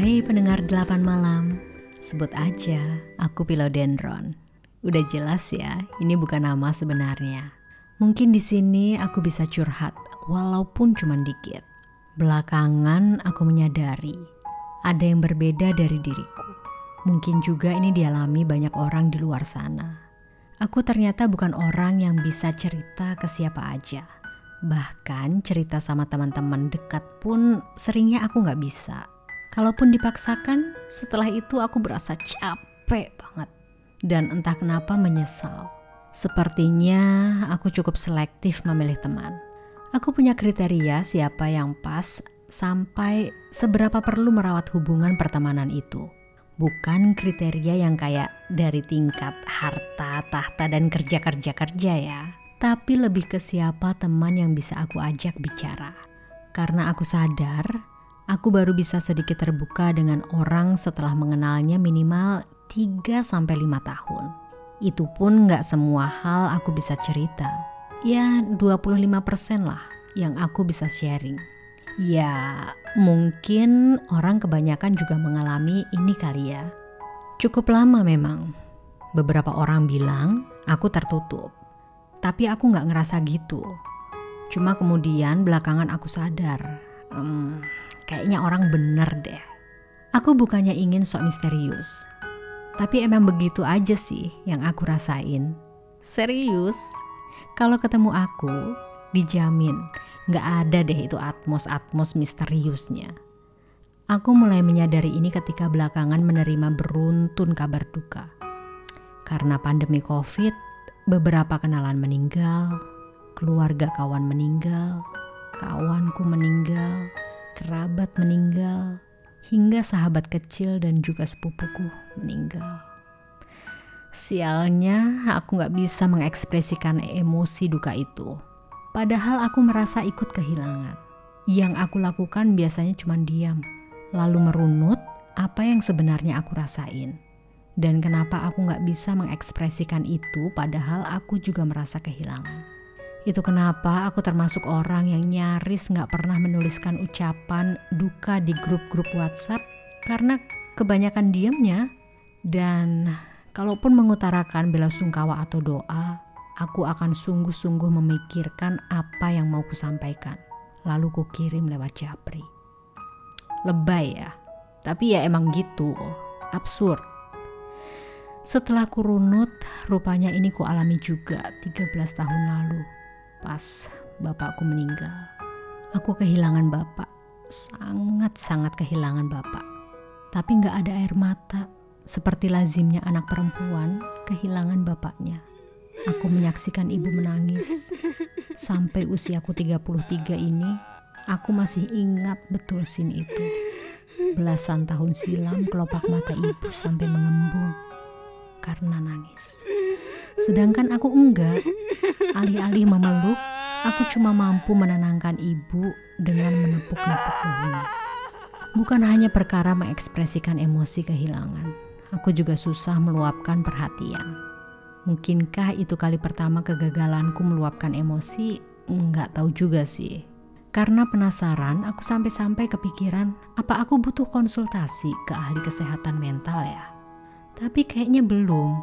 Hai pendengar delapan malam, sebut aja aku Philodendron. Udah jelas ya, ini bukan nama sebenarnya. Mungkin di sini aku bisa curhat, walaupun cuma dikit. Belakangan aku menyadari ada yang berbeda dari diriku. Mungkin juga ini dialami banyak orang di luar sana. Aku ternyata bukan orang yang bisa cerita ke siapa aja. Bahkan cerita sama teman-teman dekat pun seringnya aku nggak bisa Kalaupun dipaksakan, setelah itu aku berasa capek banget. Dan entah kenapa menyesal. Sepertinya aku cukup selektif memilih teman. Aku punya kriteria siapa yang pas sampai seberapa perlu merawat hubungan pertemanan itu. Bukan kriteria yang kayak dari tingkat harta, tahta, dan kerja-kerja-kerja ya. Tapi lebih ke siapa teman yang bisa aku ajak bicara. Karena aku sadar Aku baru bisa sedikit terbuka dengan orang setelah mengenalnya minimal 3-5 tahun. Itu pun gak semua hal aku bisa cerita. Ya 25% lah yang aku bisa sharing. Ya mungkin orang kebanyakan juga mengalami ini kali ya. Cukup lama memang. Beberapa orang bilang aku tertutup. Tapi aku gak ngerasa gitu. Cuma kemudian belakangan aku sadar. Hmm, Kayaknya orang bener deh. Aku bukannya ingin sok misterius. Tapi emang begitu aja sih yang aku rasain. Serius, kalau ketemu aku, dijamin gak ada deh itu atmos-atmos misteriusnya. Aku mulai menyadari ini ketika belakangan menerima beruntun kabar duka. Karena pandemi COVID, beberapa kenalan meninggal, keluarga kawan meninggal, kawanku meninggal, kerabat meninggal, hingga sahabat kecil dan juga sepupuku meninggal. Sialnya, aku gak bisa mengekspresikan emosi duka itu. Padahal aku merasa ikut kehilangan. Yang aku lakukan biasanya cuma diam, lalu merunut apa yang sebenarnya aku rasain. Dan kenapa aku gak bisa mengekspresikan itu padahal aku juga merasa kehilangan. Itu kenapa aku termasuk orang yang nyaris nggak pernah menuliskan ucapan duka di grup-grup WhatsApp karena kebanyakan diamnya. Dan kalaupun mengutarakan bela sungkawa atau doa, aku akan sungguh-sungguh memikirkan apa yang mau kusampaikan. Lalu kukirim lewat Japri. Lebay ya, tapi ya emang gitu, absurd. Setelah kurunut, rupanya ini ku alami juga 13 tahun lalu pas bapakku meninggal. Aku kehilangan bapak, sangat-sangat kehilangan bapak. Tapi nggak ada air mata, seperti lazimnya anak perempuan kehilangan bapaknya. Aku menyaksikan ibu menangis. Sampai usiaku 33 ini, aku masih ingat betul scene itu. Belasan tahun silam kelopak mata ibu sampai mengembung karena nangis. Sedangkan aku enggak. Alih-alih memeluk, aku cuma mampu menenangkan ibu dengan menepuk-nepuk dahinya. Bukan hanya perkara mengekspresikan emosi kehilangan, aku juga susah meluapkan perhatian. Mungkinkah itu kali pertama kegagalanku meluapkan emosi? Enggak tahu juga sih. Karena penasaran, aku sampai-sampai kepikiran, apa aku butuh konsultasi ke ahli kesehatan mental ya? Tapi kayaknya belum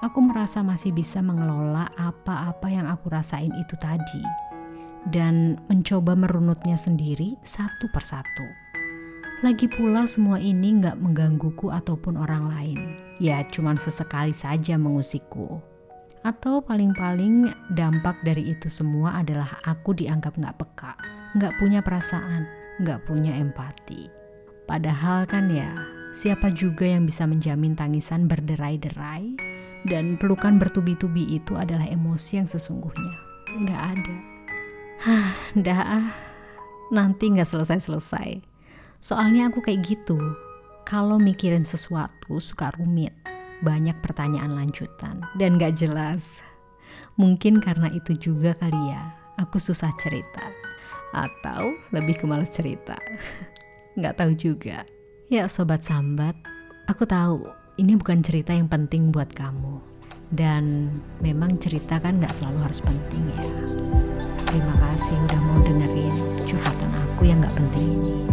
aku merasa masih bisa mengelola apa-apa yang aku rasain itu tadi dan mencoba merunutnya sendiri satu persatu. Lagi pula semua ini nggak menggangguku ataupun orang lain. Ya cuman sesekali saja mengusikku. Atau paling-paling dampak dari itu semua adalah aku dianggap nggak peka, nggak punya perasaan, nggak punya empati. Padahal kan ya, siapa juga yang bisa menjamin tangisan berderai-derai dan pelukan bertubi-tubi itu adalah emosi yang sesungguhnya. Nggak ada. Hah, dah ah. Nanti nggak selesai-selesai. Soalnya aku kayak gitu. Kalau mikirin sesuatu suka rumit. Banyak pertanyaan lanjutan dan nggak jelas. Mungkin karena itu juga kali ya, aku susah cerita. Atau lebih ke males cerita. Nggak tahu juga. Ya sobat sambat, aku tahu ini bukan cerita yang penting buat kamu. Dan memang cerita kan gak selalu harus penting ya. Terima kasih udah mau dengerin curhatan aku yang gak penting ini.